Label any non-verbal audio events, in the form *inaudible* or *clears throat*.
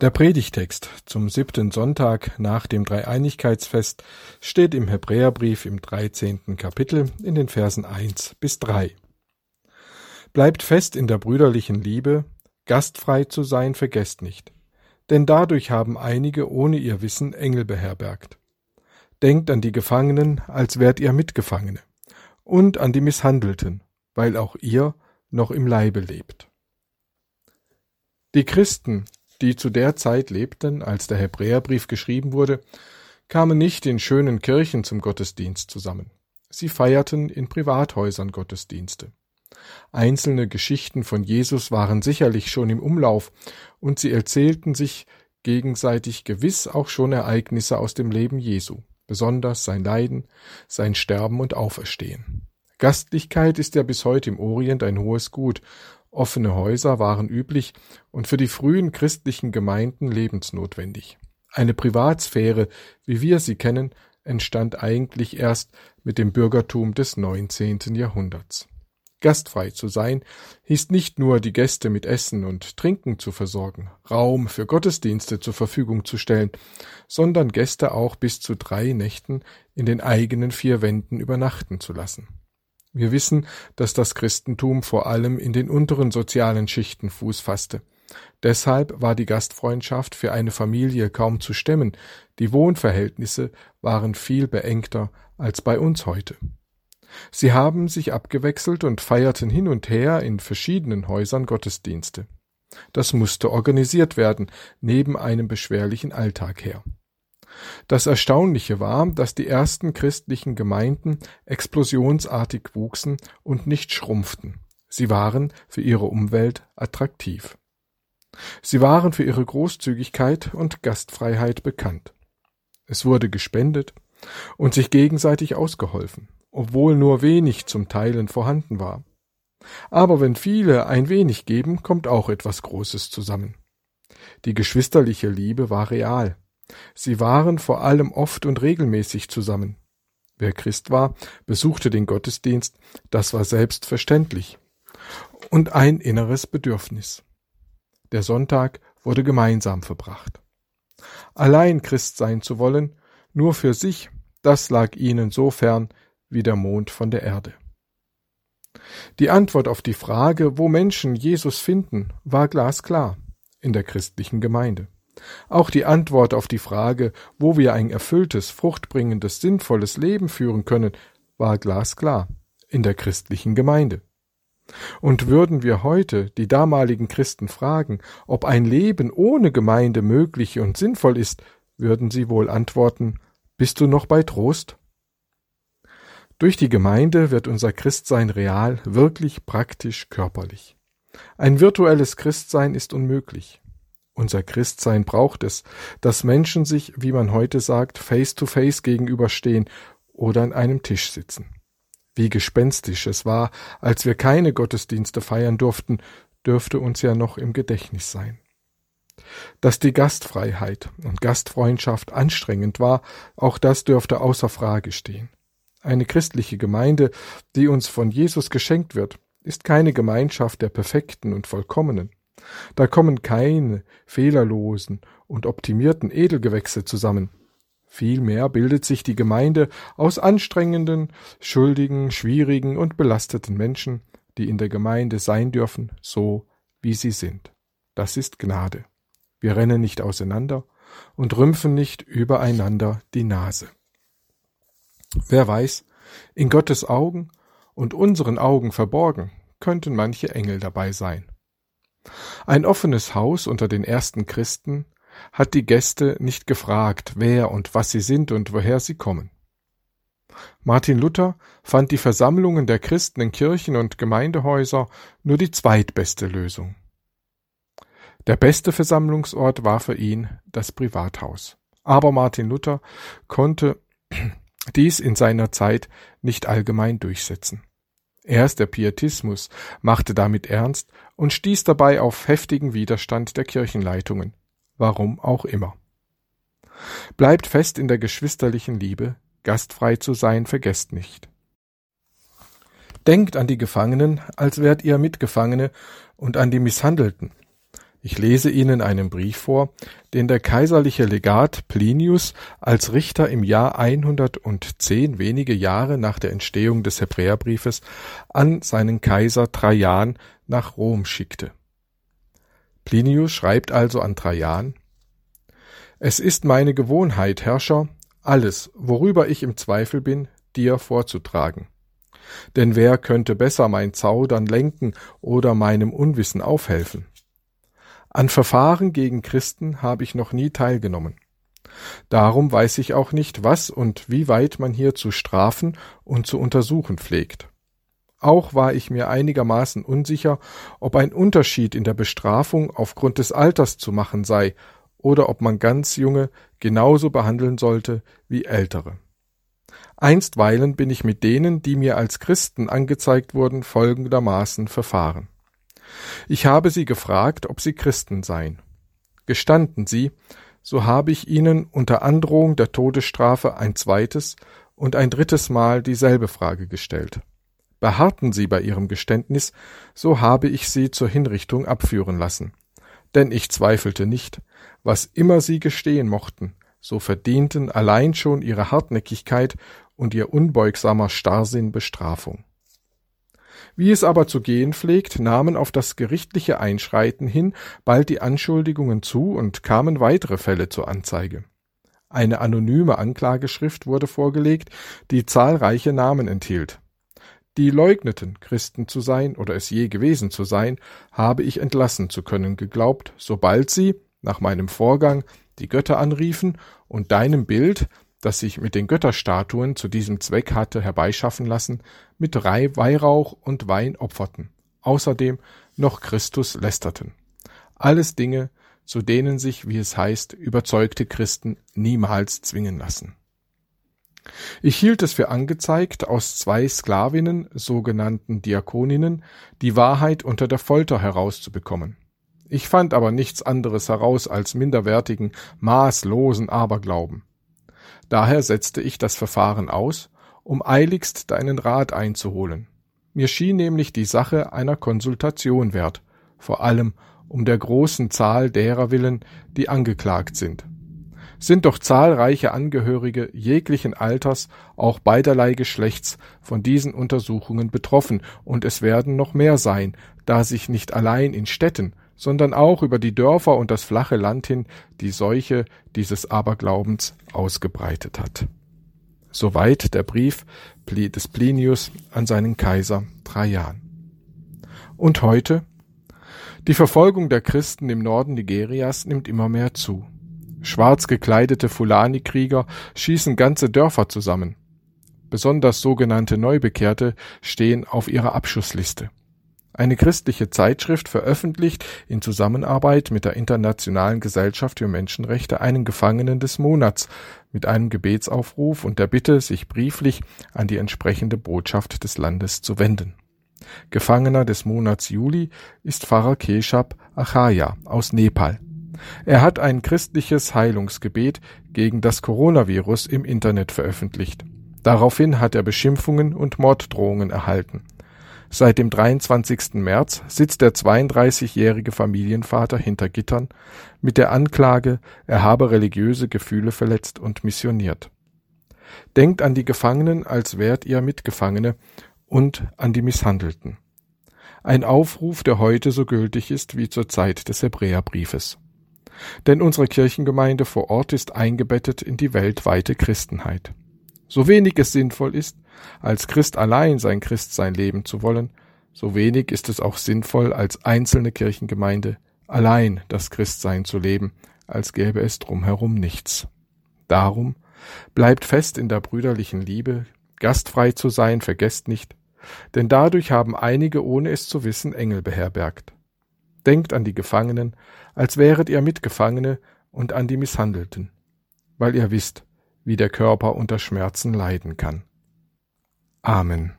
Der Predigtext zum siebten Sonntag nach dem Dreieinigkeitsfest steht im Hebräerbrief im dreizehnten Kapitel in den Versen eins bis drei. Bleibt fest in der brüderlichen Liebe, gastfrei zu sein vergesst nicht, denn dadurch haben einige ohne ihr Wissen Engel beherbergt. Denkt an die Gefangenen, als wärt ihr Mitgefangene, und an die Misshandelten, weil auch ihr noch im Leibe lebt. Die Christen, die zu der Zeit lebten, als der Hebräerbrief geschrieben wurde, kamen nicht in schönen Kirchen zum Gottesdienst zusammen. Sie feierten in Privathäusern Gottesdienste. Einzelne Geschichten von Jesus waren sicherlich schon im Umlauf, und sie erzählten sich gegenseitig gewiss auch schon Ereignisse aus dem Leben Jesu, besonders sein Leiden, sein Sterben und Auferstehen. Gastlichkeit ist ja bis heute im Orient ein hohes Gut, Offene Häuser waren üblich und für die frühen christlichen Gemeinden lebensnotwendig. Eine Privatsphäre, wie wir sie kennen, entstand eigentlich erst mit dem Bürgertum des 19. Jahrhunderts. Gastfrei zu sein, hieß nicht nur die Gäste mit Essen und Trinken zu versorgen, Raum für Gottesdienste zur Verfügung zu stellen, sondern Gäste auch bis zu drei Nächten in den eigenen vier Wänden übernachten zu lassen. Wir wissen, dass das Christentum vor allem in den unteren sozialen Schichten Fuß fasste. Deshalb war die Gastfreundschaft für eine Familie kaum zu stemmen, die Wohnverhältnisse waren viel beengter als bei uns heute. Sie haben sich abgewechselt und feierten hin und her in verschiedenen Häusern Gottesdienste. Das musste organisiert werden, neben einem beschwerlichen Alltag her. Das Erstaunliche war, dass die ersten christlichen Gemeinden explosionsartig wuchsen und nicht schrumpften. Sie waren für ihre Umwelt attraktiv. Sie waren für ihre Großzügigkeit und Gastfreiheit bekannt. Es wurde gespendet und sich gegenseitig ausgeholfen, obwohl nur wenig zum Teilen vorhanden war. Aber wenn viele ein wenig geben, kommt auch etwas Großes zusammen. Die geschwisterliche Liebe war real. Sie waren vor allem oft und regelmäßig zusammen. Wer Christ war, besuchte den Gottesdienst, das war selbstverständlich und ein inneres Bedürfnis. Der Sonntag wurde gemeinsam verbracht. Allein Christ sein zu wollen, nur für sich, das lag ihnen so fern wie der Mond von der Erde. Die Antwort auf die Frage, wo Menschen Jesus finden, war glasklar in der christlichen Gemeinde. Auch die Antwort auf die Frage, wo wir ein erfülltes, fruchtbringendes, sinnvolles Leben führen können, war glasklar in der christlichen Gemeinde. Und würden wir heute die damaligen Christen fragen, ob ein Leben ohne Gemeinde möglich und sinnvoll ist, würden sie wohl antworten Bist du noch bei Trost? Durch die Gemeinde wird unser Christsein real, wirklich praktisch körperlich. Ein virtuelles Christsein ist unmöglich. Unser Christsein braucht es, dass Menschen sich, wie man heute sagt, face to face gegenüberstehen oder an einem Tisch sitzen. Wie gespenstisch es war, als wir keine Gottesdienste feiern durften, dürfte uns ja noch im Gedächtnis sein. Dass die Gastfreiheit und Gastfreundschaft anstrengend war, auch das dürfte außer Frage stehen. Eine christliche Gemeinde, die uns von Jesus geschenkt wird, ist keine Gemeinschaft der Perfekten und Vollkommenen. Da kommen keine fehlerlosen und optimierten Edelgewächse zusammen. Vielmehr bildet sich die Gemeinde aus anstrengenden, schuldigen, schwierigen und belasteten Menschen, die in der Gemeinde sein dürfen, so wie sie sind. Das ist Gnade. Wir rennen nicht auseinander und rümpfen nicht übereinander die Nase. Wer weiß, in Gottes Augen und unseren Augen verborgen könnten manche Engel dabei sein. Ein offenes Haus unter den ersten Christen hat die Gäste nicht gefragt, wer und was sie sind und woher sie kommen. Martin Luther fand die Versammlungen der Christen in Kirchen und Gemeindehäuser nur die zweitbeste Lösung. Der beste Versammlungsort war für ihn das Privathaus. Aber Martin Luther konnte *clears throat* dies in seiner Zeit nicht allgemein durchsetzen. Erst der Pietismus machte damit ernst und stieß dabei auf heftigen Widerstand der Kirchenleitungen, warum auch immer. Bleibt fest in der geschwisterlichen Liebe, gastfrei zu sein vergesst nicht. Denkt an die Gefangenen, als wärt ihr Mitgefangene, und an die Misshandelten. Ich lese Ihnen einen Brief vor, den der kaiserliche Legat Plinius als Richter im Jahr 110, wenige Jahre nach der Entstehung des Hebräerbriefes, an seinen Kaiser Trajan nach Rom schickte. Plinius schreibt also an Trajan Es ist meine Gewohnheit, Herrscher, alles, worüber ich im Zweifel bin, dir vorzutragen. Denn wer könnte besser mein Zaudern lenken oder meinem Unwissen aufhelfen? An Verfahren gegen Christen habe ich noch nie teilgenommen. Darum weiß ich auch nicht, was und wie weit man hier zu strafen und zu untersuchen pflegt. Auch war ich mir einigermaßen unsicher, ob ein Unterschied in der Bestrafung aufgrund des Alters zu machen sei oder ob man ganz junge genauso behandeln sollte wie ältere. Einstweilen bin ich mit denen, die mir als Christen angezeigt wurden, folgendermaßen verfahren. Ich habe sie gefragt, ob sie Christen seien. Gestanden sie, so habe ich ihnen unter Androhung der Todesstrafe ein zweites und ein drittes Mal dieselbe Frage gestellt. Beharrten sie bei ihrem Geständnis, so habe ich sie zur Hinrichtung abführen lassen. Denn ich zweifelte nicht, was immer sie gestehen mochten, so verdienten allein schon ihre Hartnäckigkeit und ihr unbeugsamer Starrsinn Bestrafung. Wie es aber zu gehen pflegt, nahmen auf das gerichtliche Einschreiten hin bald die Anschuldigungen zu und kamen weitere Fälle zur Anzeige. Eine anonyme Anklageschrift wurde vorgelegt, die zahlreiche Namen enthielt. Die leugneten, Christen zu sein oder es je gewesen zu sein, habe ich entlassen zu können geglaubt, sobald sie, nach meinem Vorgang, die Götter anriefen und deinem Bild, das sich mit den Götterstatuen zu diesem Zweck hatte herbeischaffen lassen, mit Weihrauch und Wein opferten, außerdem noch Christus lästerten. Alles Dinge, zu denen sich, wie es heißt, überzeugte Christen niemals zwingen lassen. Ich hielt es für angezeigt, aus zwei Sklavinnen, sogenannten Diakoninnen, die Wahrheit unter der Folter herauszubekommen. Ich fand aber nichts anderes heraus als minderwertigen, maßlosen Aberglauben. Daher setzte ich das Verfahren aus, um eiligst deinen Rat einzuholen. Mir schien nämlich die Sache einer Konsultation wert, vor allem um der großen Zahl derer willen, die angeklagt sind. Sind doch zahlreiche Angehörige jeglichen Alters, auch beiderlei Geschlechts, von diesen Untersuchungen betroffen, und es werden noch mehr sein, da sich nicht allein in Städten, sondern auch über die Dörfer und das flache Land hin die Seuche dieses Aberglaubens ausgebreitet hat. Soweit der Brief des Plinius an seinen Kaiser Trajan. Und heute? Die Verfolgung der Christen im Norden Nigerias nimmt immer mehr zu. Schwarz gekleidete Fulani-Krieger schießen ganze Dörfer zusammen. Besonders sogenannte Neubekehrte stehen auf ihrer Abschussliste. Eine christliche Zeitschrift veröffentlicht in Zusammenarbeit mit der Internationalen Gesellschaft für Menschenrechte einen Gefangenen des Monats mit einem Gebetsaufruf und der Bitte, sich brieflich an die entsprechende Botschaft des Landes zu wenden. Gefangener des Monats Juli ist Pfarrer Keshab Achaya aus Nepal. Er hat ein christliches Heilungsgebet gegen das Coronavirus im Internet veröffentlicht. Daraufhin hat er Beschimpfungen und Morddrohungen erhalten. Seit dem 23. März sitzt der 32-jährige Familienvater hinter Gittern mit der Anklage, er habe religiöse Gefühle verletzt und missioniert. Denkt an die Gefangenen, als wärt ihr Mitgefangene und an die Misshandelten. Ein Aufruf, der heute so gültig ist wie zur Zeit des Hebräerbriefes. Denn unsere Kirchengemeinde vor Ort ist eingebettet in die weltweite Christenheit. So wenig es sinnvoll ist, als Christ allein sein Christsein leben zu wollen, so wenig ist es auch sinnvoll, als einzelne Kirchengemeinde allein das Christsein zu leben, als gäbe es drumherum nichts. Darum bleibt fest in der brüderlichen Liebe, gastfrei zu sein, vergesst nicht, denn dadurch haben einige, ohne es zu wissen, Engel beherbergt. Denkt an die Gefangenen, als wäret ihr Mitgefangene und an die Misshandelten, weil ihr wisst, wie der Körper unter Schmerzen leiden kann. Amen.